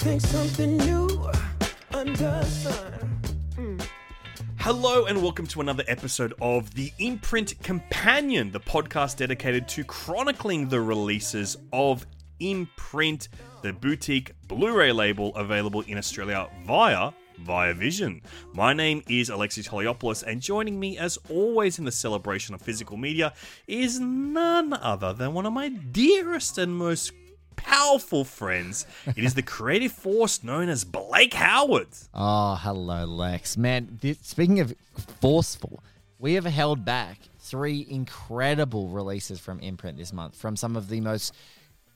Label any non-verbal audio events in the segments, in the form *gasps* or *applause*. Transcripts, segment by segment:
Think something new under sun. Hmm. Hello and welcome to another episode of The Imprint Companion, the podcast dedicated to chronicling the releases of Imprint, the boutique Blu-ray label available in Australia via Via Vision. My name is Alexis Toliopoulos, and joining me, as always, in the celebration of physical media is none other than one of my dearest and most powerful friends. It is the creative force known as Blake Howard. Oh, hello, Lex. Man, this, speaking of forceful, we have held back three incredible releases from Imprint this month from some of the most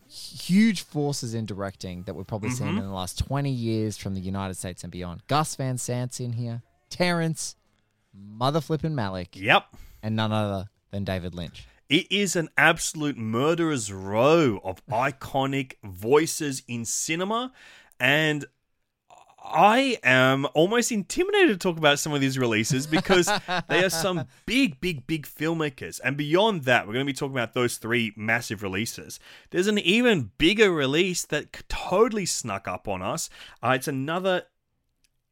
huge forces in directing that we've probably seen mm-hmm. in the last 20 years from the United States and beyond. Gus Van Sant's in here, Terrence, Mother Flippin' Malick, Yep. and none other than David Lynch. It is an absolute murderer's row of iconic voices in cinema, and I am almost intimidated to talk about some of these releases because *laughs* they are some big, big, big filmmakers. And beyond that, we're going to be talking about those three massive releases. There's an even bigger release that totally snuck up on us. Uh, it's another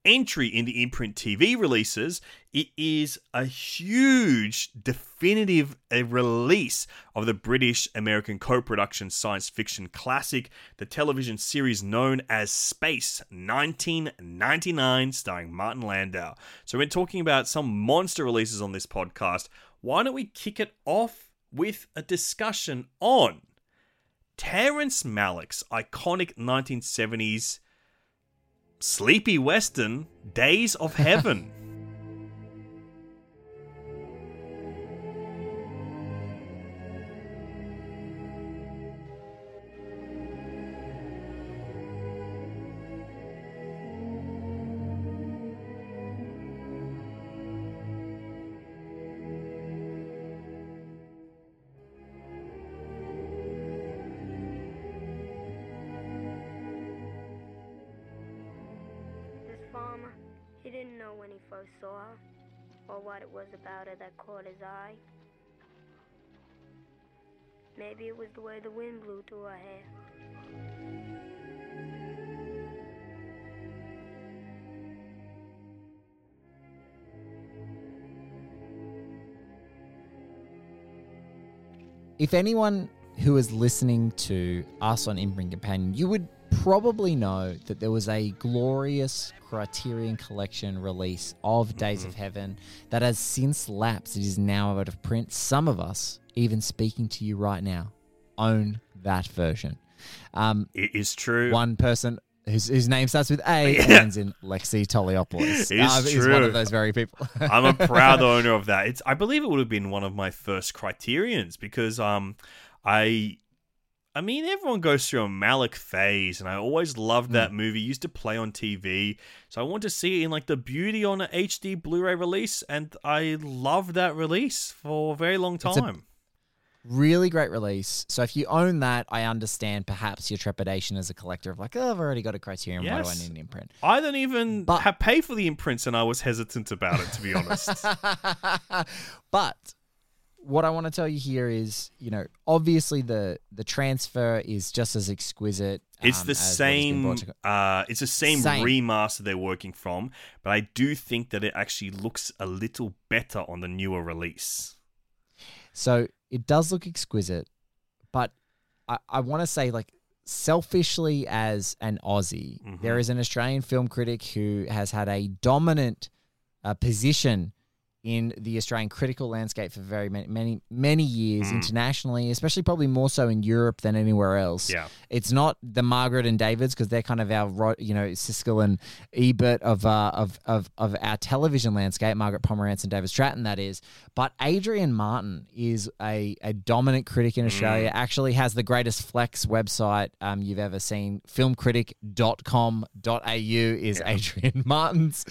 entry in the imprint TV releases, it is a huge definitive release of the British American co production science fiction classic, the television series known as Space 1999, starring Martin Landau. So, we're talking about some monster releases on this podcast. Why don't we kick it off with a discussion on Terrence Malick's iconic 1970s Sleepy Western, Days of Heaven. *laughs* he didn't know when he first saw her, or what it was about her that caught his eye. Maybe it was the way the wind blew through her hair. if anyone who is listening to us on Imprint Companion, you would probably know that there was a glorious Criterion Collection release of Days of Heaven that has since lapsed. It is now out of print. Some of us, even speaking to you right now, own that version. Um, It is true. one person whose, whose name starts with A and *laughs* ends in Lexi Toliopoulos. It is Uh, one of those very people. *laughs* I'm a proud *laughs* owner of that. It's I believe it would have been one of my first criterions because um I I mean everyone goes through a Malick phase and I always loved hmm. that movie. Used to play on TV. So I want to see it in like the beauty on a HD Blu-ray release and I loved that release for a very long time. really great release. So if you own that, I understand perhaps your trepidation as a collector of like, oh, I've already got a Criterion. Why do I Yes. need an imprint? I don't even But- have pay for the imprints and I was hesitant about it to be honest. *laughs* but what I want to tell you here is, you know, obviously the the transfer is just as exquisite. It's um, the as what has been same. to- Uh, it's the same, Same. remaster they're working from, but I do think that it actually looks a little better on the newer release. So it does look exquisite, but I, I want to say, like, selfishly as an Aussie, there Mhm. is an Australian film critic who has had a dominant uh, position in the Australian critical landscape for very many, many, many years Mm. internationally, especially probably more so in Europe than anywhere else. Yeah. It's not the Margaret and Davids because they're kind of our, you know, Siskel and Ebert of, uh, of, of, of our television landscape, Margaret Pomeranz and David Stratton, that is. But Adrian Martin is a, a dominant critic in Australia, actually has the greatest flex website um, you've ever seen. Filmcritic.com.au is Adrian *laughs* Martin's.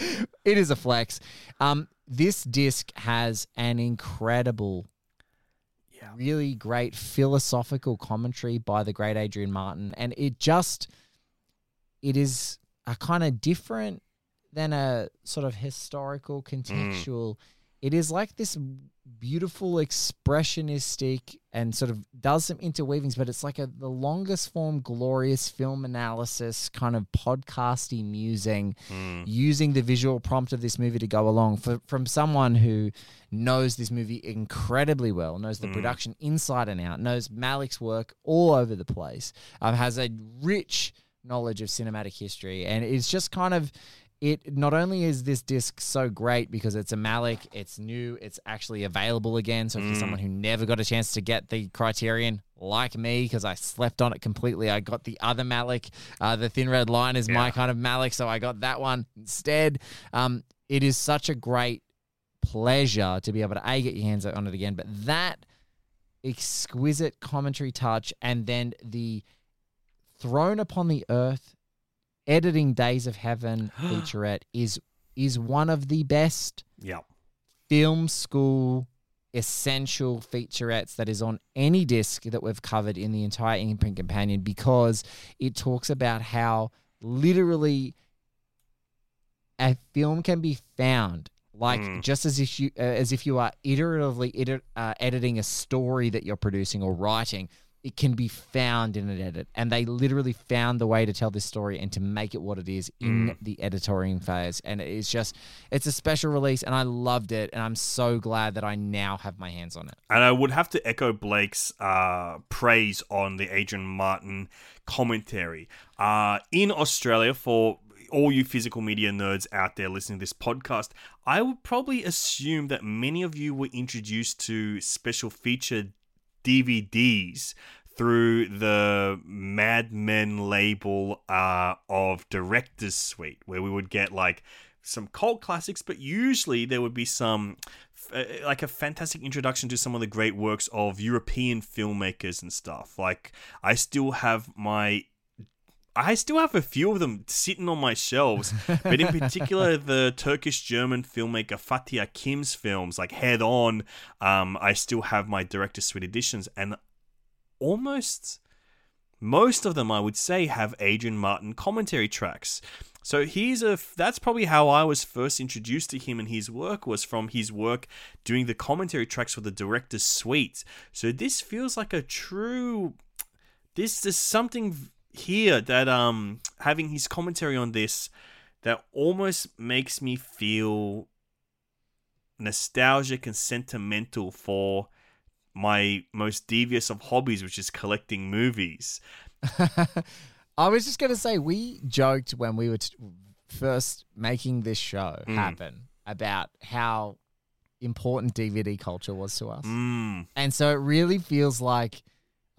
It is a flex. Um, this disc has an incredible really great philosophical commentary by the great Adrian Martin, and it just it is a kind of different than a sort of historical mm. contextual. It is like this beautiful expressionistic and sort of does some interweavings, but it's like a the longest form glorious film analysis kind of podcasty musing using the visual prompt of this movie to go along for from someone who knows this movie incredibly well, knows the production inside and out, knows Malick's work all over the place, um, has a rich knowledge of cinematic history, and it's just kind of it. Not only is this disc so great because it's a Malick, it's new, it's actually available again. So if you're someone who never got a chance to get the Criterion, like me, because I slept on it completely, I got the other Malick. Uh, the Thin Red Line is my kind of Malick, so I got that one instead. Um, it is such a great pleasure to be able to a get your hands on it again, but that exquisite commentary touch and then the thrown upon the earth editing days of heaven *gasps* featurette is is one of the best Yeah. film school essential featurettes that is on any disc that we've covered in the entire imprint companion because it talks about how literally a film can be found like Mm. just as if you uh, as if you are iteratively iter- uh, editing a story that you're producing or writing it can be found in an edit. And they literally found the way to tell this story and to make it what it is in the editorial phase. And it's just it's a special release and i loved it and i'm so glad that i now have my hands on it. And I would have to echo Blake's uh, praise on the Adrian Martin commentary. Uh, in Australia, for all you physical media nerds out there listening to this podcast, I would probably assume that many of you were introduced to special feature DVDs through the Madman label uh, of Director's Suite, where we would get like some cult classics, but usually there would be some uh, like a fantastic introduction to some of the great works of European filmmakers and stuff. Like I still have my I still have a few of them sitting on my shelves, but in particular, *laughs* the Turkish German filmmaker Fatih Akin's films, like Head On, um, I still have my Director's Suite editions, and almost most of them, I would say, have Adrian Martin commentary tracks. So he's a that's probably how I was first introduced to him and his work was from his work doing the commentary tracks for the director's suite. So this feels like a true this is something here that um having his commentary on this that almost makes me feel nostalgic and sentimental for my most devious of hobbies which is collecting movies. *laughs* I was just going to say, we joked when we were t- first making this show Mm. happen about how important DVD culture was to us. Mm, And so it really feels like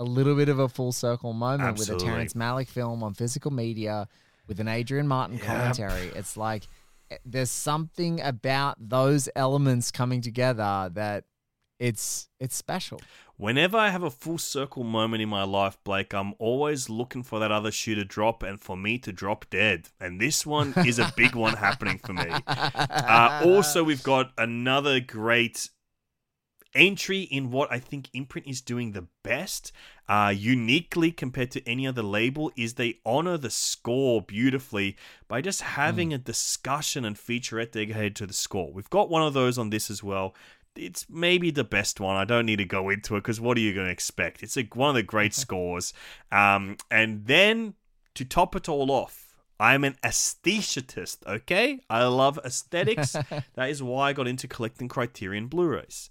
a little bit of a full circle moment with Absolutely. a Terrence Malick film on physical media with an Adrian Martin Yep. commentary. It's like eh, there's something about those elements coming together that it's it's special. Whenever I have a full circle moment in my life, Blake, I'm always looking for that other shoe to drop and for me to drop dead. And this one is a big one happening for me. *laughs* Uh, also, we've got another great entry in what I think Imprint is doing the best, uh, uniquely compared to any other label, is they honor the score beautifully by just having a discussion and featurette dedicated to the score. We've got one of those on this as well. It's maybe the best one. I don't need to go into it because what are you going to expect? It's a, one of the great scores. Um, and then to top it all off, I'm an aesthetist, okay? I love aesthetics. *laughs* that is why I got into collecting Criterion Blu rays.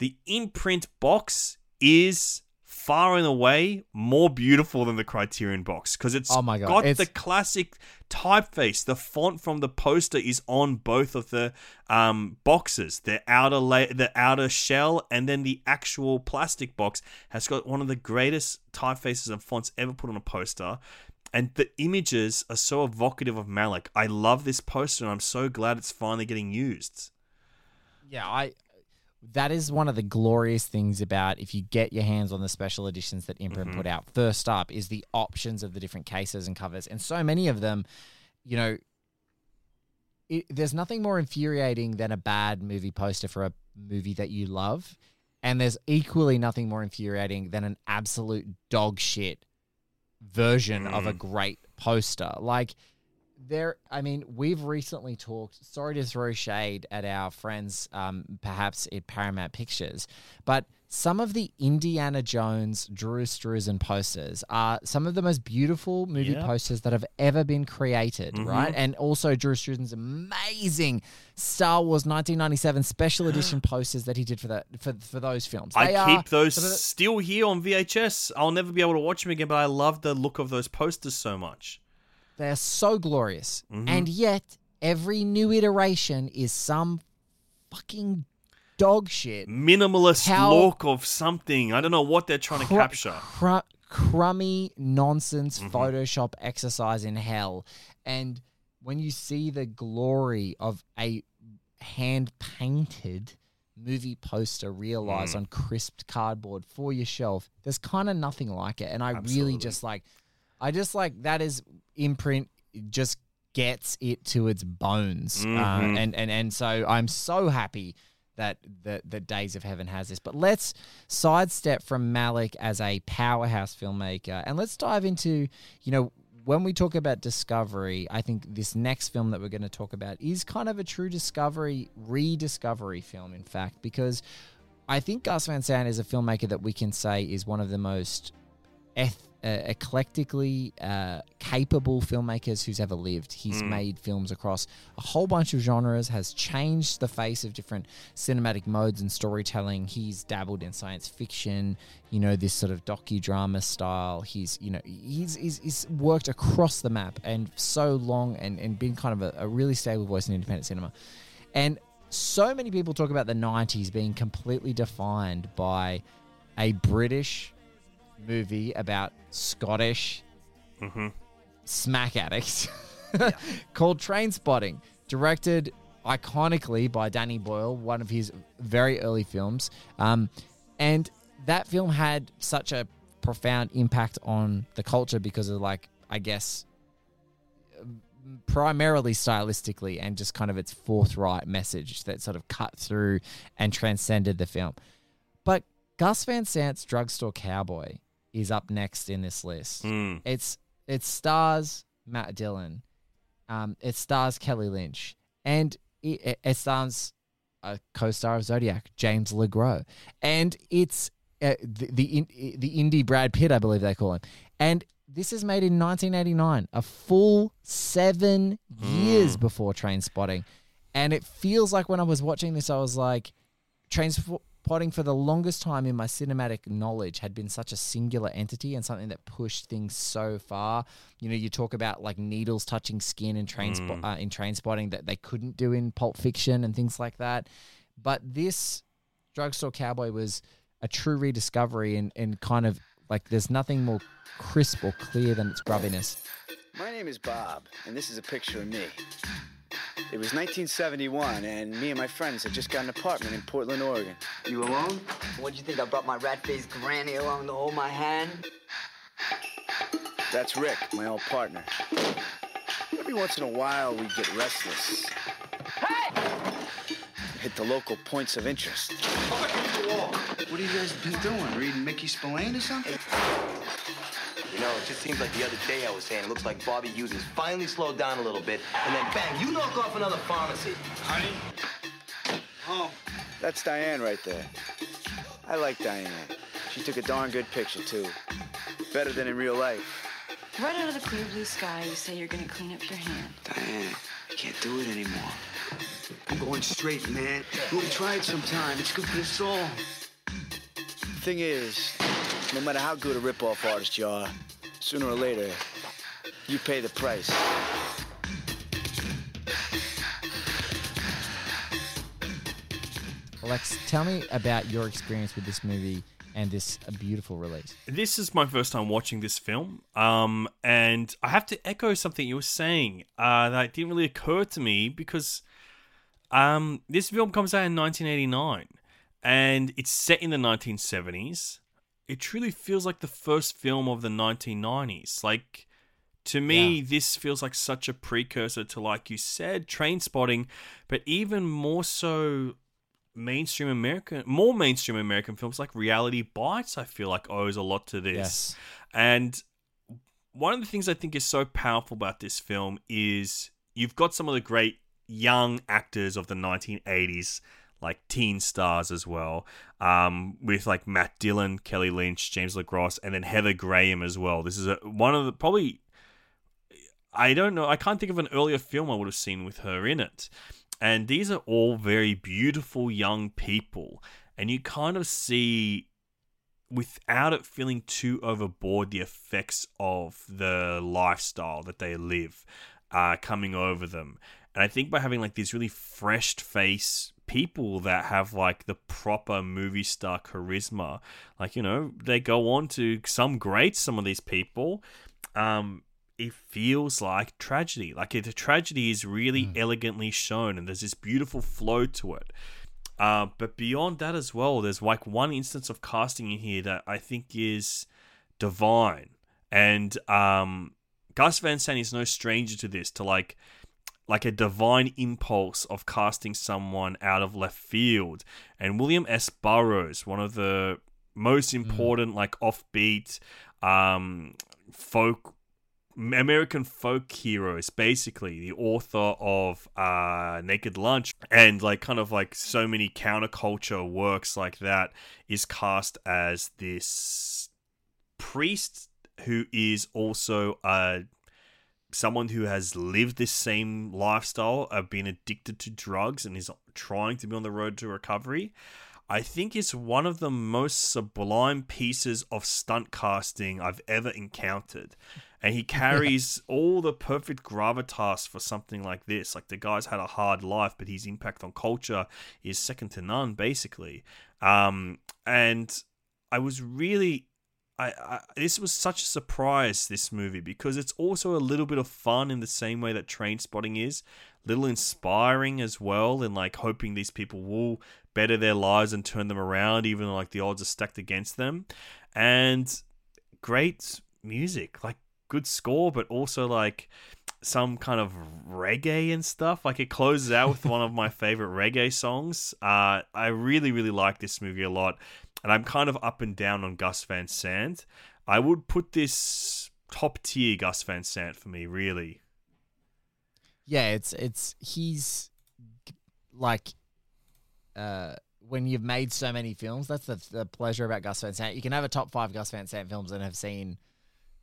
The imprint box is far and away more beautiful than the Criterion box because it's Oh my God, got it's- the classic typeface. The font from the poster is on both of the um, boxes. The outer la- the outer shell, and then the actual plastic box has got one of the greatest typefaces and fonts ever put on a poster. And the images are so evocative of Malick. I love this poster, and I'm so glad it's finally getting used. Yeah, I. That is one of the glorious things about if you get your hands on the special editions that Imprint mm-hmm. put out. First up is the options of the different cases and covers, and so many of them, you know, it, there's nothing more infuriating than a bad movie poster for a movie that you love, and there's equally nothing more infuriating than an absolute dog shit version of a mm. great poster. Like there i mean we've recently talked sorry to throw shade at our friends um, perhaps at paramount pictures but some of the indiana jones drew Struzan posters are some of the most beautiful movie Yeah. posters that have ever been created right and also drew Struzan's amazing star wars 1997 special edition *gasps* posters that he did for that for, for those films I They are keep those still here on VHS. I'll never be able to watch them again, but I love the look of those posters so much. They're so glorious. Mm-hmm. And yet, every new iteration is some fucking dog shit. Minimalist How- look of something. I don't know what they're trying to capture. cru- crummy nonsense Mm-hmm. Photoshop exercise in hell. And when you see the glory of a hand painted movie poster realized Mm. on crisped cardboard for your shelf, there's kind of nothing like it. And I Absolutely. really just like, I just like that is imprint just gets it to its bones. Mhm. Uh, and, and, and so I'm so happy that the, the Days of Heaven has this. But let's sidestep from Malick as a powerhouse filmmaker and let's dive into, you know, when we talk about discovery, I think this next film that we're going to talk about is kind of a true discovery, rediscovery film, in fact, because I think Gus Van Sant is a filmmaker that we can say is one of the most eth- eclectically uh, capable filmmakers who's ever lived. He's made films across a whole bunch of genres, has changed the face of different cinematic modes and storytelling. He's dabbled in science fiction, you know, this sort of docudrama style. He's, you know, he's, he's, he's worked across the map and so long and, and been kind of a, a really stable voice in independent cinema. And so many people talk about the 90s being completely defined by a British movie about Scottish smack addicts *laughs* called Train Spotting, directed iconically by Danny Boyle, one of his very early films. Um, and that film had such a profound impact on the culture because of, like, I guess, primarily stylistically and just kind of its forthright message that sort of cut through and transcended the film. But Gus Van Sant's Drugstore Cowboy is up next in this list. Mm. It's it stars Matt Dillon, um, it stars Kelly Lynch, and it, it, it stars a co-star of Zodiac, James LeGros, and it's uh, the the, in, the indie Brad Pitt, I believe they call him, and this is made in 1989, a full seven years before Train Spotting, and it feels like when I was watching this, I was like, Train Spotting for the longest time in my cinematic knowledge had been such a singular entity and something that pushed things so far. You know, you talk about like needles touching skin in train spot uh, in train spotting that they couldn't do in Pulp Fiction and things like that. But this drugstore cowboy was a true rediscovery and, and kind of like there's nothing more crisp or clear than its grubbiness. My name is Bob, and this is a picture of me. It was 1971, and me and my friends had just got an apartment in Portland, Oregon. You alone? What'd you think? I brought my rat-faced granny along to hold my hand? That's Rick, my old partner. Every once in a while, we get restless. Hey! Hit the local points of interest. What have you guys been doing? Reading Mickey Spillane or something? You know, it just seems like the other day I was saying it looks like Bobby Hughes has finally slowed down a little bit, and then bang, you knock off another pharmacy. Honey? Oh, That's Diane right there. I like Diane. She took a darn good picture, too. Better than in real life. Right out of the clear blue sky, you say you're gonna clean up your hand. Diane, I can't do it anymore. I'm going straight, man. We'll try it sometime. It's good for the soul. Thing is, no matter how good a rip-off artist you are, sooner or later, you pay the price. Alex, tell me about your experience with this movie and this beautiful release. This is my first time watching this film, um, and I have to echo something you were saying uh, that didn't really occur to me because um, this film comes out in 1989, and it's set in the 1970s. It truly feels like the first film of the 1990s. Like to me, Yeah. this feels like such a precursor to, like you said, Train Spotting, but even more so mainstream American, more mainstream American films like Reality Bites. I feel like owes a lot to this. Yes. And one of the things I think is so powerful about this film is you've got some of the great young actors of the 1980s, like teen stars as well, um, with like Matt Dillon, Kelly Lynch, James LeGros, and then Heather Graham as well. This is a, one of the probably. I don't know. I can't think of an earlier film I would have seen with her in it. And these are all very beautiful young people. And you kind of see without it feeling too overboard the effects of the lifestyle that they live uh, coming over them and i think by having like these really fresh face people that have like the proper movie star charisma. Like you know they go on to some great, some of these people. Um it feels like tragedy. Like the tragedy is really elegantly shown and there's this beautiful flow to it. Uh, but beyond that as well, there's like one instance of casting in here that I think is divine. And um, Gus Van Sant is no stranger to this, to like like a divine impulse of casting someone out of left field. And William S. Burroughs, one of the most important like offbeat um, folk American folk heroes, basically the author of uh, Naked Lunch and like kind of like so many counterculture works like that, is cast as this priest who is also uh, someone who has lived this same lifestyle of being addicted to drugs and is trying to be on the road to recovery. I think it's one of the most sublime pieces of stunt casting I've ever encountered. And he *laughs* carries all the perfect gravitas for something like this. Like the guy's had a hard life, but his impact on culture is second to none, basically. Um, and I was really I, I this was such a surprise this movie because it's also a little bit of fun in the same way that Train Spotting is, little inspiring as well, and like hoping these people will better their lives and turn them around, even though like the odds are stacked against them, and great music, like good score, but also like some kind of reggae and stuff. Like it closes out with one of my *laughs* favorite reggae songs. Uh, I really, really like this movie a lot, and I'm kind of up and down on Gus Van Sant. I would put this top tier Gus Van Sant for me, really. Yeah, it's it's he's like uh when you've made so many films, that's the, the pleasure about Gus Van Sant. You can have a top five Gus Van Sant films and have seen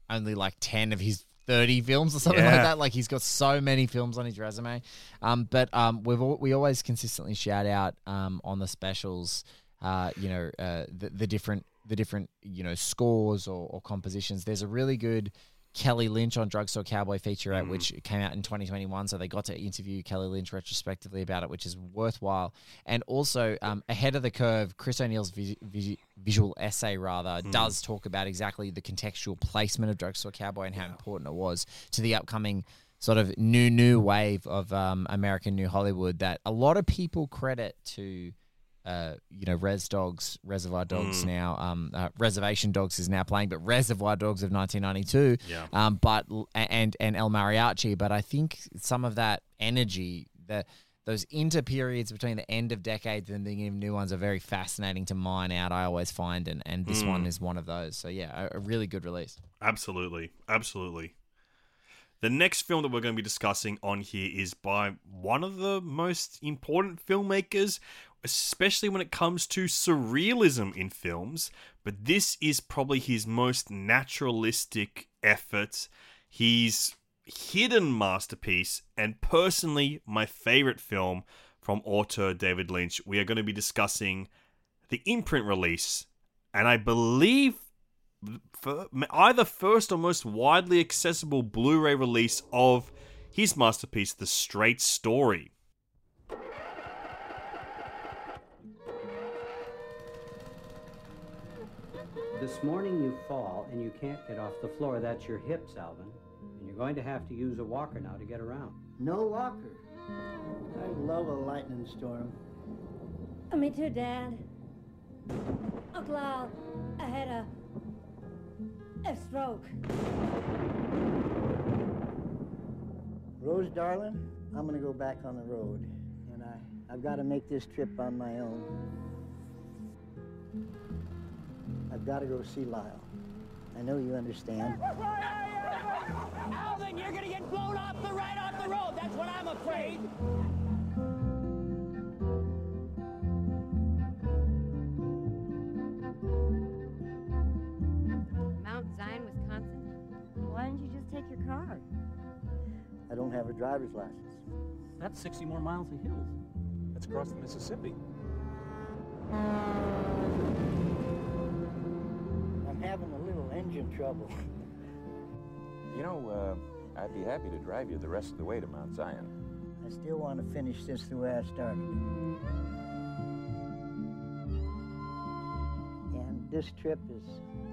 only like ten of his thirty films or something like that. Like he's got so many films on his resume. Um, but um, we've al- we always consistently shout out um on the specials, uh, you know, uh, the the different the different you know scores or, or compositions. There's a really good Kelly Lynch on Drugstore Cowboy featurette, which came out in 2021. So they got to interview Kelly Lynch retrospectively about it, which is worthwhile. And also, um, ahead of the curve, Chris O'Neill's vis- vis- visual essay, rather, does talk about exactly the contextual placement of Drugstore Cowboy and how important it was to the upcoming sort of new, new wave of um, American New Hollywood that a lot of people credit to uh, you know, Res Dogs, Reservoir Dogs Mm. now, um, uh, Reservation Dogs is now playing, but Reservoir Dogs of 1992, Yeah. um, but and and El Mariachi. But I think some of that energy, the those inter periods between the end of decades and the beginning of new ones are very fascinating to mine out. I always find, and and this Mm. one is one of those. So yeah, a, a really good release. Absolutely. Absolutely. The next film that we're going to be discussing on here is by one of the most important filmmakers, especially when it comes to surrealism in films. But this is probably his most naturalistic effort, his hidden masterpiece, and personally my favorite film from author David Lynch. We are going to be discussing the imprint release, and I believe either first or most widely accessible Blu-ray release of his masterpiece, The Straight Story. This morning you fall and you can't get off the floor. That's your hips, Alvin. And you're going to have to use a walker now to get around. No walker. I love a lightning storm. Me too, Dad. Uncle Al, I had a a stroke. Rose, darling, I'm gonna go back on the road, and I I've got to make this trip on my own. I've got to go see Lyle. I know you understand. Alvin, you're gonna get blown off the right off the road. That's what I'm afraid. Mount Zion, Wisconsin? Why didn't you just take your car? I don't have a driver's license. That's 60 more miles of hills. That's across the Mississippi. I'm having a little engine trouble. *laughs* You know, uh, I'd be happy to drive you the rest of the way to Mount Zion. I still want to finish this the way I started. And this trip is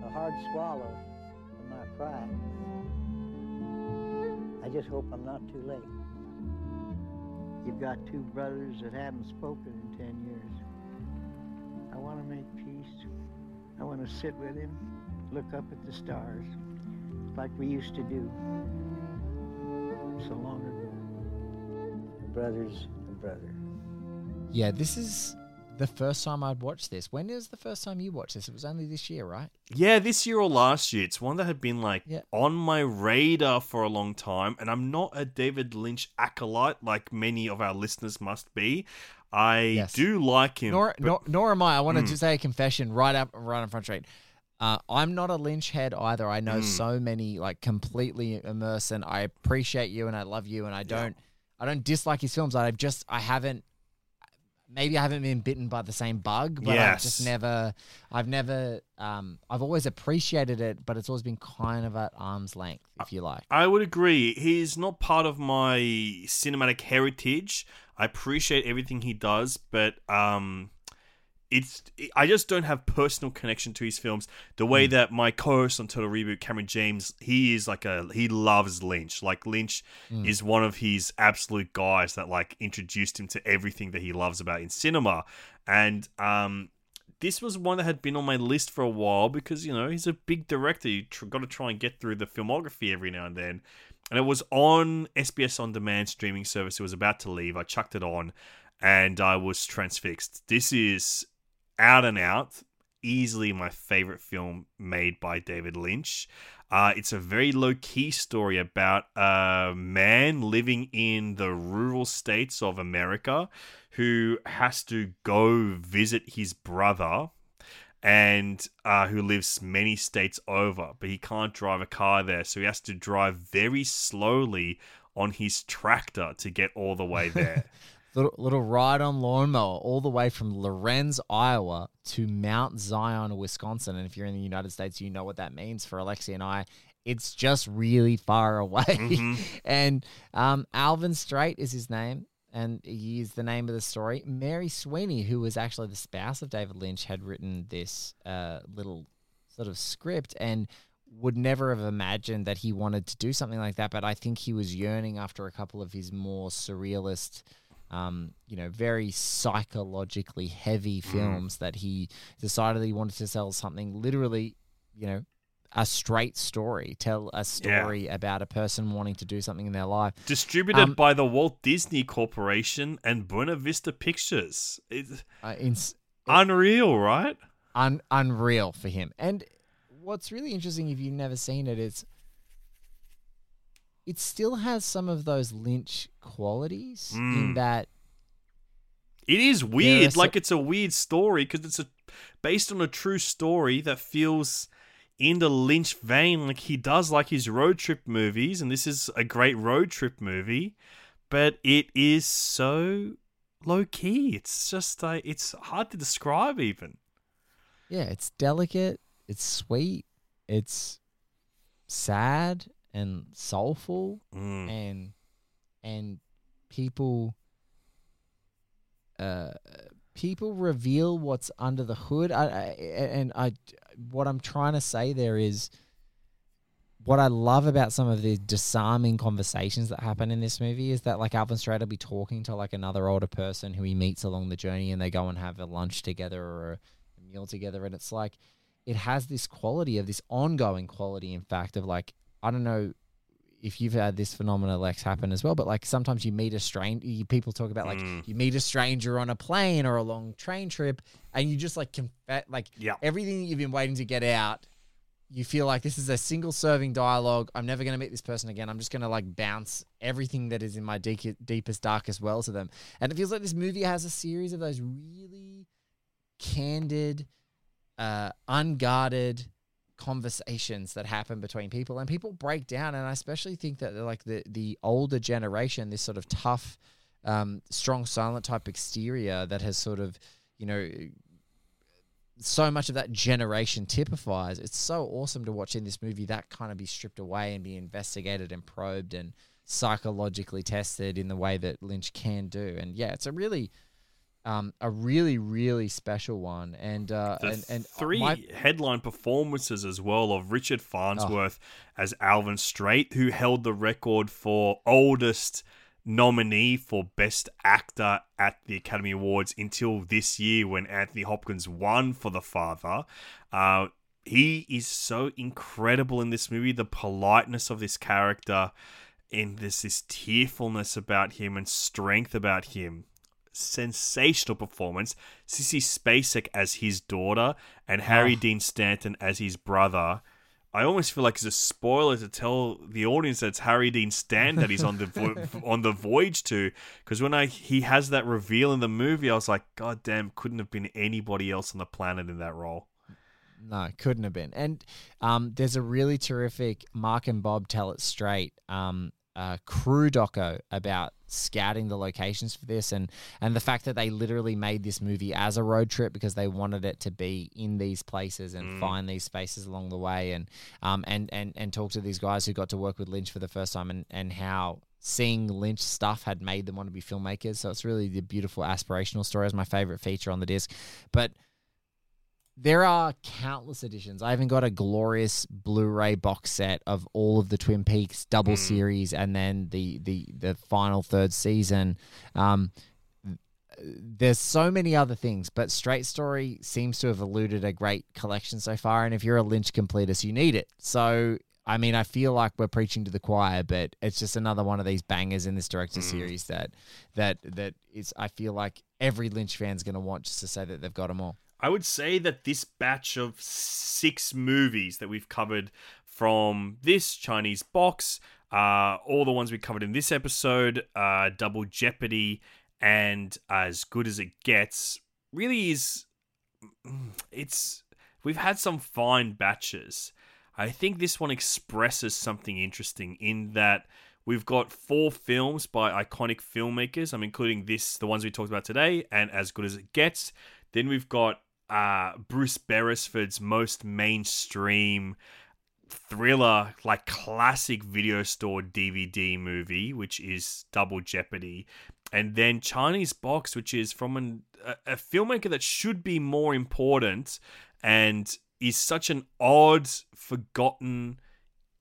a hard swallow for my pride. I just hope I'm not too late. You've got two brothers that haven't spoken in 10 years. I want to make peace. I want to sit with him, look up at the stars, like we used to do so long ago. Brothers and brother. Yeah, this is the first time I'd watched this. When is the first time you watched this? It was only this year, right? Yeah, this year or last year. It's one that had been like Yeah. on my radar for a long time, and I'm not a David Lynch acolyte like many of our listeners must be. I Yes. do like him. Nor, but- nor, nor am I. I want to Mm. just say a confession right up, right in front street. Uh, I'm not a Lynch head either. I know Mm. so many like completely immersed, and I appreciate you and I love you, and I don't, I don't dislike his films. I've just, I haven't. Maybe I haven't been bitten by the same bug, but I've just never, I've never, um, I've always appreciated it, but it's always been kind of at arm's length, if you like. I would agree. He's not part of my cinematic heritage. I appreciate everything he does, but um, it's I just don't have personal connection to his films the way that my co-host on Total Reboot, Cameron James, he is like a he loves Lynch. Like Lynch Mm. is one of his absolute guys that like introduced him to everything that he loves about in cinema, and um. This was one that had been on my list for a while because you know he's a big director. You tr- got to try and get through the filmography every now and then, and it was on SBS on demand streaming service. It was about to leave. I chucked it on, and I was transfixed. This is out and out, easily my favorite film made by David Lynch. Uh, it's a very low key story about a man living in the rural states of America who has to go visit his brother and uh, who lives many states over, but he can't drive a car there, so he has to drive very slowly on his tractor to get all the way *laughs* there. Little little ride on lawnmower all the way from Laurens, Iowa to Mount Zion, Wisconsin. And if you're in the United States, you know what that means for Alexi and I. It's just really far *laughs* away. Mhm. and um, Alvin Straight is his name, and he is the name of the story. Mary Sweeney, who was actually the spouse of David Lynch, had written this uh, little sort of script and would never have imagined that he wanted to do something like that. But I think he was yearning after a couple of his more surrealist um, you know, very psychologically heavy Mm. films that he decided he wanted to sell something literally, you know, a straight story, tell a story about a person wanting to do something in their life. Distributed Um, by the Walt Disney Corporation and Buena Vista Pictures. It's uh, ins- unreal, right? un- unreal for him. And what's really interesting, if you've never seen it, is it still has some of those Lynch qualities in Mm. that It is weird. so- like it's a weird story because it's a based on a true story that feels in the Lynch vein. Like he does like his road trip movies, and this is a great road trip movie, but it is so low key. It's just like it's hard to describe even. Yeah, it's delicate, it's sweet, it's sad and soulful Mm. and and people uh people reveal what's under the hood I, I and I what I'm trying to say there is what I love about some of the disarming conversations that happen in this movie is that like Alvin Straight will be talking to like another older person who he meets along the journey and they go and have a lunch together or a, a meal together and it's like it has this quality of this ongoing quality in fact of like I don't know if you've had this phenomena Lex happen as well but like sometimes you meet a stranger people talk about like Mm. you meet a stranger on a plane or a long train trip and you just like conf- like Yeah. everything that you've been waiting to get out you feel like this is a single serving dialogue. I'm never going to meet this person again. I'm just going to like bounce everything that is in my deep, deepest, darkest well to them. And it feels like this movie has a series of those really candid, uh, unguarded conversations that happen between people and people break down. And I especially think that like the, the older generation, this sort of tough, um, strong, silent type exterior that has sort of, you know, so much of that generation typifies. It's so awesome to watch in this movie that kind of be stripped away and be investigated and probed and psychologically tested in the way that Lynch can do. And yeah, it's a really, um, a really really special one. And uh, and and three my- headline performances as well of Richard Farnsworth as Alvin Straight, who held the record for oldest nominee for Best Actor at the Academy Awards until this year when Anthony Hopkins won for The Father. Uh, he is so incredible in this movie. The politeness of this character, and this this tearfulness about him and strength about him sensational performance. Sissy Spacek as his daughter and Harry Oh. Dean Stanton as his brother. I almost feel like it's a spoiler to tell the audience that it's Harry Dean Stanton that he's on the vo- *laughs* on the voyage to. Because when I he has that reveal in the movie, I was like, God damn, couldn't have been anybody else on the planet in that role. No, couldn't have been. And um, there's a really terrific Mark and Bob Tell It Straight um, uh, crew doco about scouting the locations for this and and the fact that they literally made this movie as a road trip because they wanted it to be in these places and Mm. find these spaces along the way and um and and and talk to these guys who got to work with Lynch for the first time and and how seeing Lynch stuff had made them want to be filmmakers so it's really the beautiful aspirational story is my favorite feature on the disc but there are countless editions. I even got a glorious Blu-ray box set of all of the Twin Peaks double series, and then the the the final third season. Um, there's so many other things, but Straight Story seems to have eluded a great collection so far. And if you're a Lynch completist, you need it. So. I mean, I feel like we're preaching to the choir, but it's just another one of these bangers in this director series that that that is. I feel like every Lynch fan's going to want just to say that they've got them all. I would say that this batch of six movies that we've covered from this Chinese box, uh, all the ones we covered in this episode, uh, Double Jeopardy, and As Good as It Gets, really is. It's. We've had some fine batches. I think this one expresses something interesting in that we've got four films by iconic filmmakers. I'm including this, the ones we talked about today, and As Good as It Gets. Then we've got uh, Bruce Beresford's most mainstream thriller, like classic video store DVD movie, which is Double Jeopardy. And then Chinese Box, which is from an, a, a filmmaker that should be more important and is such an odd, forgotten,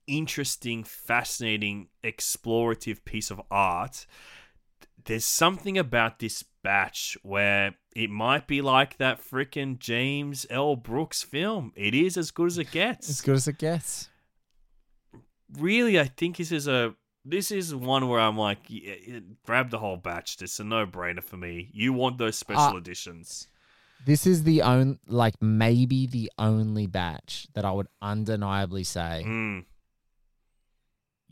interesting, fascinating, explorative piece of art. There's something about this batch where it might be like that freaking James L. Brooks film. It is as good as it gets. As good as it gets. Really, I think this is a this is one where I'm like, yeah, grab the whole batch. It's a no brainer for me. You want those special Uh, editions. This is the only, like maybe the only batch that I would undeniably say Mm.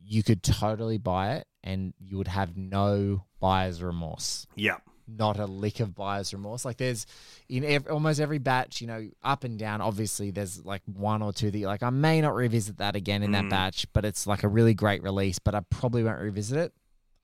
you could totally buy it and you would have no buyer's remorse. Yeah. Not a lick of buyer's remorse. Like there's in ev- almost every batch, you know, up and down. Obviously, there's like one or two that you're like, I may not revisit that again in that Mm. batch, but it's like a really great release. But I probably won't revisit it.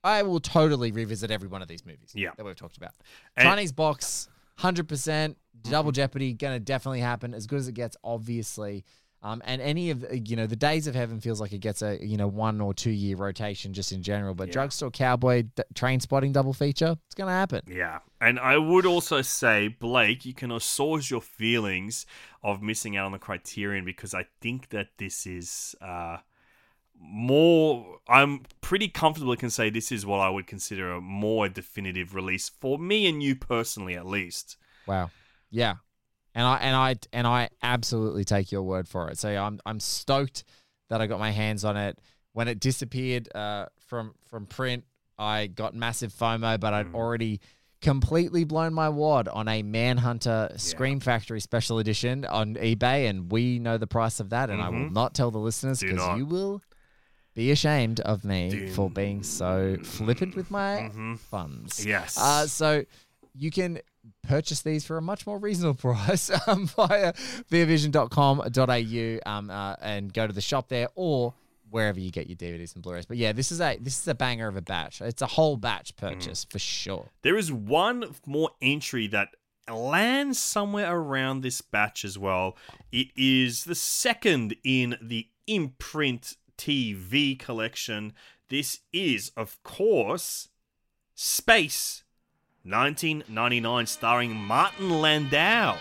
I will totally revisit every one of these movies. Yeah. that we've talked about. And- Chinese box, hundred percent. Double Jeopardy gonna definitely happen. As good as it gets, obviously. Um, and any of the- you know the Days of Heaven feels like it gets a you know one or two year rotation just in general. But Drugstore Cowboy, d- Train Spotting double feature, it's gonna happen. Yeah. And I would also say, Blake, you can assuage your feelings of missing out on the criterion because I think that this is uh, more. I'm pretty comfortable can say this is what I would consider a more definitive release for me and you personally, at least. Wow. Yeah. And I and I and I absolutely take your word for it. So I'm I'm stoked that I got my hands on it. When it disappeared uh, from from print, I got massive FOMO, but. I'd already completely blown my wad on a Manhunter Scream Factory special edition on eBay, and we know the price of that. And I will Mhm. not tell the listeners because you will be ashamed of me for being so flippant with my funds. Yes. Uh, so you can purchase these for a much more reasonable *laughs* price um, via viavision.com.au um, uh, and go to the shop there or wherever you get your DVDs and Blu-rays. But yeah, this is a this is a banger of a batch. It's a whole batch purchase for sure. There is one more entry that lands somewhere around this batch as well. It is the second in the imprint TV collection. This is, of course, Space 1999, starring Martin Landau.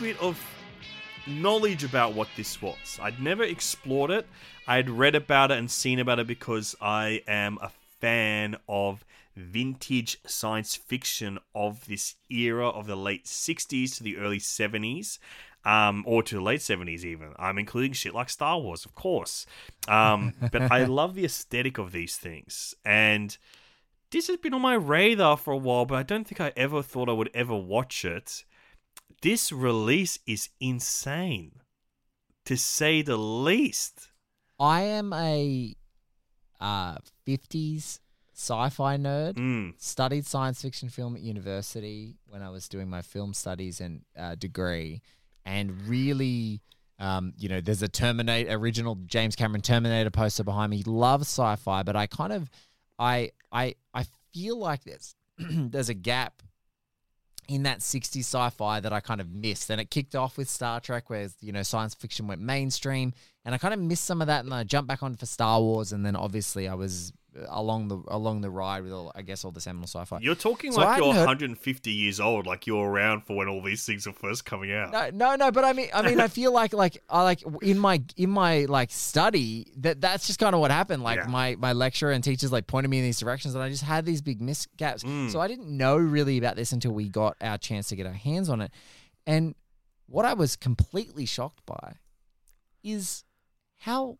Bit of knowledge about what this was. I'd never explored it. I'd read about it and seen about it because I am a fan of vintage science fiction of this era of the late 60s to the early 70s. Um, or to the late 70s, even. I'm including shit like Star Wars, of course. Um, *laughs* but I love the aesthetic of these things. And this has been on my radar for a while, but I don't think I ever thought I would ever watch it. This release is insane, to say the least. I am a uh, 50s sci-fi nerd. Mm. Studied science fiction film at university when I was doing my film studies and uh, degree, and really, um, you know, there's a Terminator original James Cameron Terminator poster behind me. Love sci-fi, but I kind of, I, I, I feel like there's *clears throat* there's a gap in that 60s sci-fi that I kind of missed. And it kicked off with Star Trek where, you know, science fiction went mainstream. And I kind of missed some of that and I jumped back on for Star Wars and then obviously I was along the along the ride with all I guess all the seminal sci-fi. You're talking So like you're heard- 150 years old, like you're around for when all these things are first coming out. No, no, no, but I mean, I mean, I feel like, like, I like in my in my like study that that's just kind of what happened. Like Yeah. my my lecturer and teachers like pointed me in these directions, and I just had these big misgaps. Mm. So I didn't know really about this until we got our chance to get our hands on it. And what I was completely shocked by is how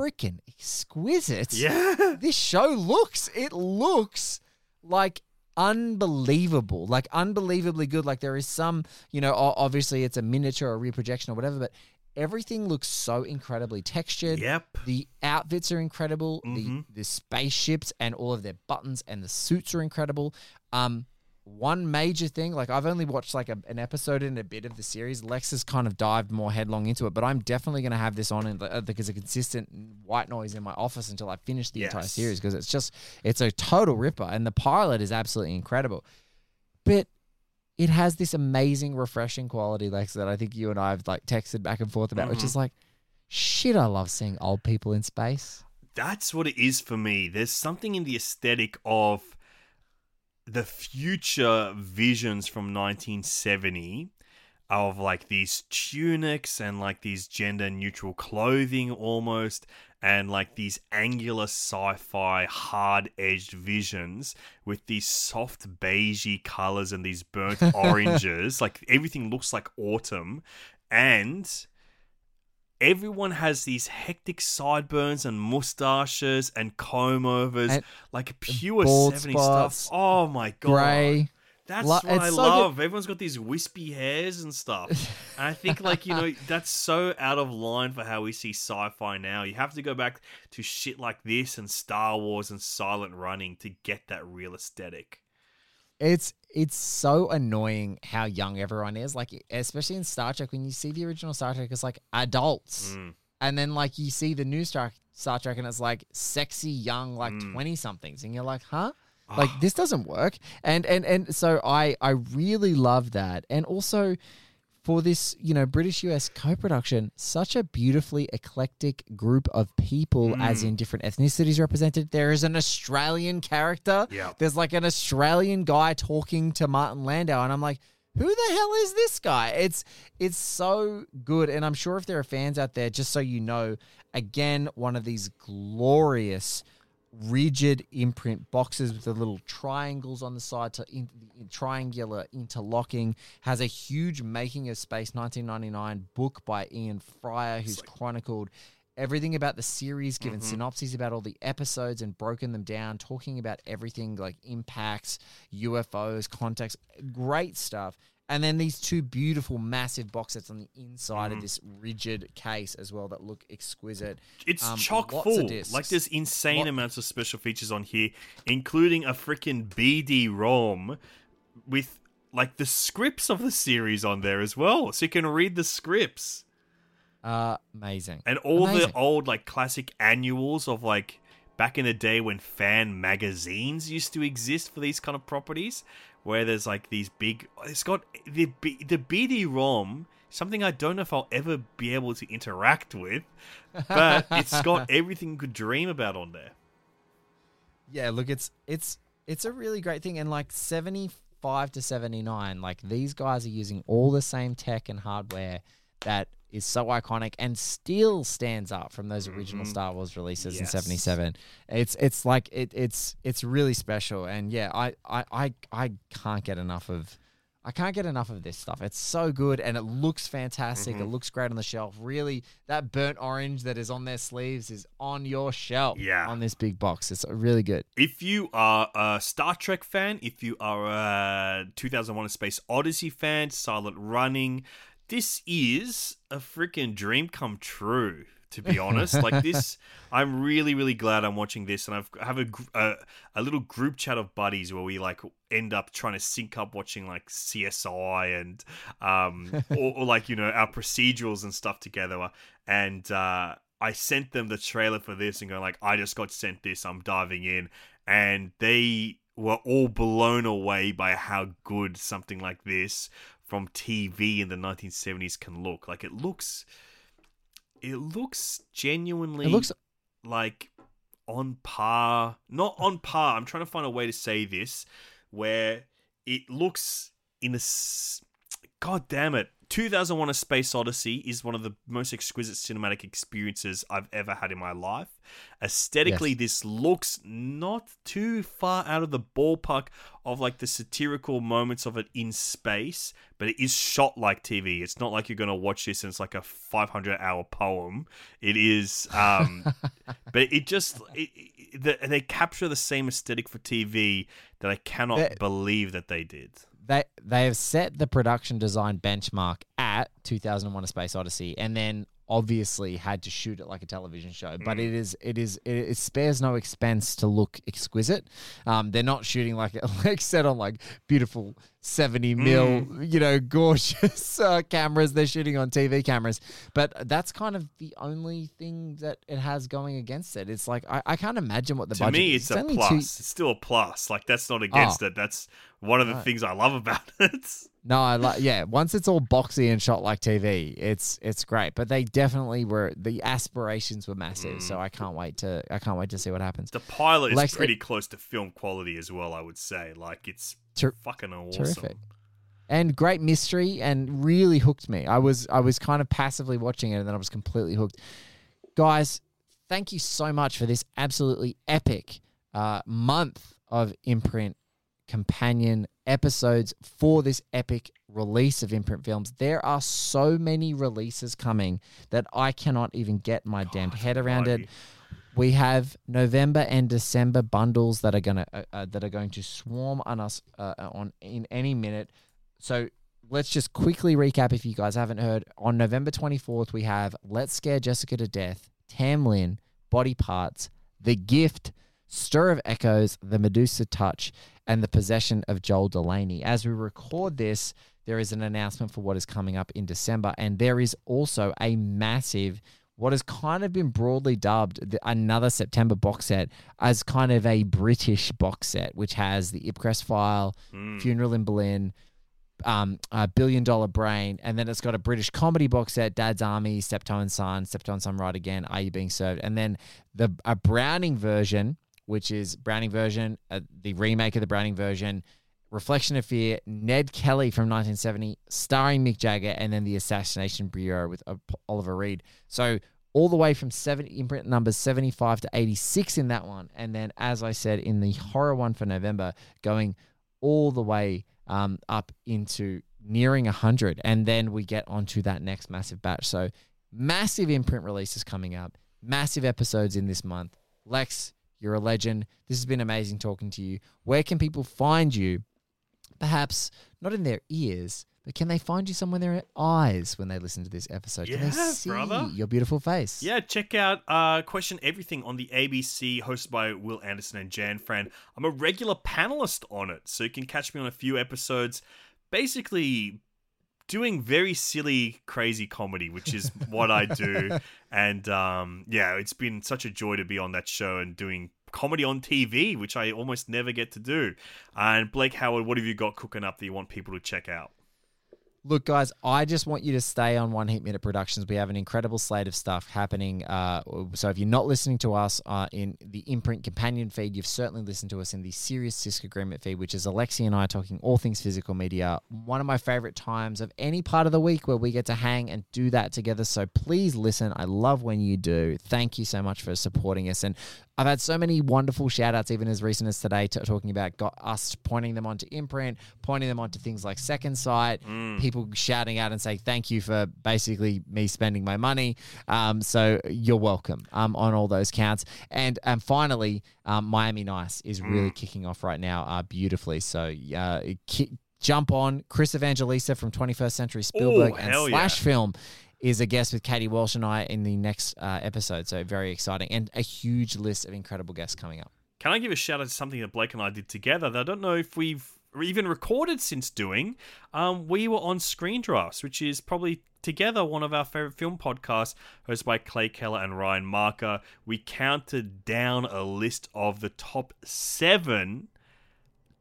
freaking exquisite Yeah. *laughs* this show looks. It looks like unbelievable, like unbelievably good. Like there is some, you know, obviously it's a miniature or reprojection or whatever, but everything looks so incredibly textured. Yep. The outfits are incredible. Mhm. The the spaceships and all of their buttons and the suits are incredible. Um, one major thing, like I've only watched like a, an episode and a bit of the series. Lex has kind of dived more headlong into it, but I'm definitely going to have this on in, uh, because a consistent white noise in my office until I finish the entire series because it's just it's a total ripper, and the pilot is absolutely incredible. But it has this amazing, refreshing quality, Lex, that I think you and I have like texted back and forth about, which Mhm. is like, shit, I love seeing old people in space. That's what it is for me. There's something in the aesthetic of the future visions from 1970 of like these tunics and like these gender neutral clothing almost and like these angular sci-fi hard-edged visions with these soft beigey colors and these burnt *laughs* oranges. Like everything looks like autumn. And everyone has these hectic sideburns and mustaches and comb overs And like pure bald 70s spots, stuff oh my god grey. that's Lo- what I so love. good. Everyone's got these wispy hairs and stuff. *laughs* and I think, like, you know, that's so out of line for how we see sci fi now. You have to go back to shit like this and Star Wars and Silent Running to get that real aesthetic. It's it's so annoying how young everyone is. Like especially in Star Trek, when you see the original Star Trek, it's like adults, Mm. and then like you see the new Star Star Trek, and it's like sexy young like Mm. twenty somethings, and you're like, huh? Ah. Like this doesn't work. And and and so I I really love that, and also for this, you know, British US co production, such a beautifully eclectic group of people, as Mm. in different ethnicities represented. There is an Australian character. Yeah. There's like an Australian guy talking to Martin Landau, and I'm like, who the hell is this guy? It's it's so good, and I'm sure if there are fans out there, just so you know, again, one of these glorious rigid imprint boxes with the little triangles on the side to in, in triangular interlocking has a huge making of space 1999 book by ian fryer who's chronicled everything about the series given Mhm. synopses about all the episodes and broken them down talking about everything like impacts ufos context great stuff and then these two beautiful massive box sets on the inside Mhm. of this rigid case as well that look exquisite It's Um, chock full. Like there's insane Lot- amounts of special features on here, including a freaking BD ROM with like the scripts of the series on there as well, so you can read the scripts Uh, amazing. and all Amazing. the old like classic annuals of like back in the day when fan magazines used to exist for these kind of properties, where there's like these big. It's got the the BD ROM. Something I don't know if I'll ever be able to interact with, but *laughs* it's got everything you could dream about on there. Yeah, look, it's it's it's a really great thing, and like seventy five to seventy nine, like these guys are using all the same tech and hardware that is so iconic and still stands up from those original Mhm. Star Wars releases in Yes. seventy seven. It's it's like it it's it's really special, and yeah, I I I, I can't get enough of. I can't get enough of this stuff. It's so good and it looks fantastic. It Mhm. looks great on the shelf. Really, that burnt orange that is on their sleeves is on your shelf Yeah. on this big box. It's really good. If you are a Star Trek fan, if you are a 2001: A Space Odyssey fan, Silent Running, this is a freaking dream come true. To be honest, like this, *laughs* I'm really, really glad I'm watching this, and I've I have a, a a little group chat of buddies where we like end up trying to sync up watching like CSI and um *laughs* or, or like you know our procedurals and stuff together, and uh, I sent them the trailer for this and going like I just got sent this, I'm diving in, and they were all blown away by how good something like this from TV in the 1970s can look. Like it looks, it looks genuinely It looks like on par. Not on par. I'm trying to find a way to say this where it looks in a. God damn it. 2001 A Space Odyssey is one of the most exquisite cinematic experiences I've ever had in my life. Aesthetically, Yes. this looks not too far out of the ballpark of like the satirical moments of it in space, but it is shot like TV. It's not like you're going to watch this and it's like a 500 hour poem. It is, um, *laughs* but it just, it, it, they capture the same aesthetic for TV that I cannot believe that they did. They they have set the production design benchmark at 2001: A Space Odyssey, and then obviously had to shoot it like a television show. But Mm. it is it is it, it spares no expense to look exquisite. Um, they're not shooting like *laughs* like set on like beautiful 70 mil, Mm. you know, *laughs* gorgeous uh, cameras. They're shooting on TV cameras, but that's kind of the only thing that it has going against it. It's like I, I can't imagine what the to budget me, is. it's, a plus. two- It's still a plus. Like that's not against Oh. it. That's one of the things I love about *laughs* it. No, I like yeah. Once it's all boxy and shot like TV, it's it's great. But they definitely were the aspirations were massive. So I can't wait to I can't wait to see what happens. Mm. The pilot is Lex- pretty close to film quality as well. I would say. Like it's Ter- fucking awesome. Terrific. and great mystery and really hooked me. I was I was kind of passively watching it and then I was completely hooked. Guys, thank you so much for this absolutely epic uh, month of imprint companion episodes for this epic release of imprint films. There are so many releases coming that I cannot even get my damned head around it. We have November and December bundles that are gonna uh, uh, that are going to swarm on us uh, on in any minute. So let's just quickly recap if you guys haven't heard. On November 24th, we have Let's Scare Jessica to Death, Tam Lin, Body Parts, The Gift, Stir of Echoes, The Medusa Touch, and The Possession of Joel Delaney. As we record this, there is an announcement for what is coming up in December, and there is also a massive what has kind of been broadly dubbed another September box set as kind of a British box set, which has the Ipcress file, Mm. Funeral in Berlin, um, a Billion Dollar Brain, and then it's got a British comedy box set, Dad's Army, Steptoe and Son, Steptoe and Son Right Again, Are You Being Served? And then the a Browning version, which is Browning version, uh, the remake of the Browning version, Reflection of Fear, Ned Kelly from 1970, starring Mick Jagger, and then the Assassination Bureau with uh, Oliver Reed. So all the way from 70 imprint numbers 75 to 86 in that one, and then as I said in the horror one for November, going all the way um, up into nearing 100, and then we get onto that next massive batch. So massive imprint releases coming up, massive episodes in this month. Lex, you're a legend. This has been amazing talking to you. Where can people find you? Perhaps not in their ears, but can they find you somewhere in their eyes when they listen to this episode? can they see brother. your beautiful face? Yeah, check out uh, Question Everything on the ABC, hosted by Wil Anderson and Jan Fran. I'm a regular panelist on it, so you can catch me on a few episodes, basically doing very silly, crazy comedy, which is what I do. *laughs* And um, yeah, it's been such a joy to be on that show and doing comedy on TV, which I almost never get to do. And Blake Howard, what have you got cooking up that you want people to check out? Look, guys, I just want you to stay on One Heat Minute Productions. We have an incredible slate of stuff happening. Uh, so if you're not listening to us uh, in the Imprint Companion feed, you've certainly listened to us in the Serious Disagreement feed, which is Alexi and I talking all things physical media. One of my favorite times of any part of the week where we get to hang and do that together. So please listen. I love when you do. Thank you so much for supporting us. And I've had so many wonderful shout outs, even as recent as today, t- talking about got us pointing them onto imprint, pointing them onto things like Second Sight, people shouting out and say thank you for basically me spending my money. Um, so you're welcome um, on all those counts. And and finally, um, Miami Nice is really kicking off right now uh, beautifully. So uh, ki- jump on Chris Evangelista from 21st Century Spielberg and hell yeah. Slash Film is a guest with Katie Walsh and I in the next uh, episode. So very exciting and a huge list of incredible guests coming up. Can I give a shout out to something that Blake and I did together that I don't know if we've even recorded since doing? Um, we were on Screen Drafts, which is probably together one of our favorite film podcasts, hosted by Clay Keller and Ryan Marker. We counted down a list of the top seven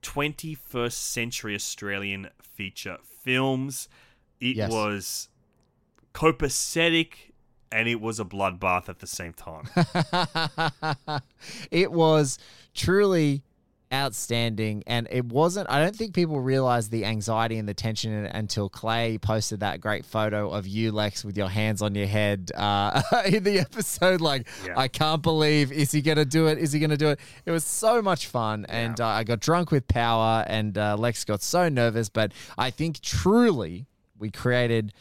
21st century Australian feature films. It Yes. was copacetic and it was a bloodbath at the same time. *laughs* it was truly outstanding and it wasn't i don't think people realized the anxiety and the tension until clay posted that great photo of you lex with your hands on your head uh, *laughs* in the episode like Yeah. i can't believe is he gonna do it is he gonna do it it was so much fun and uh, i got drunk with power and uh, lex got so nervous but i think truly we created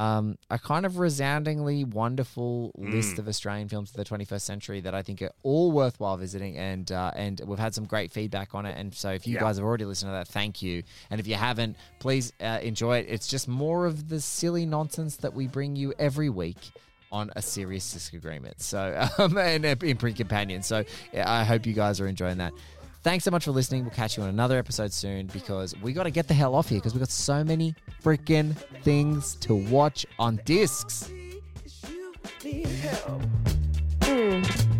um, a kind of resoundingly wonderful list Mm. of Australian films of the 21st century that I think are all worthwhile visiting, and uh, and we've had some great feedback on it. And so, if you Yeah. guys have already listened to that, thank you. And if you haven't, please uh, enjoy it. It's just more of the silly nonsense that we bring you every week on a serious disagreement. So, *laughs* um, and uh, imprint companion. So, yeah, I hope you guys are enjoying that. Thanks so much for listening. We'll catch you on another episode soon because we got to get the hell off here because we got so many freaking things to watch on discs. Mm.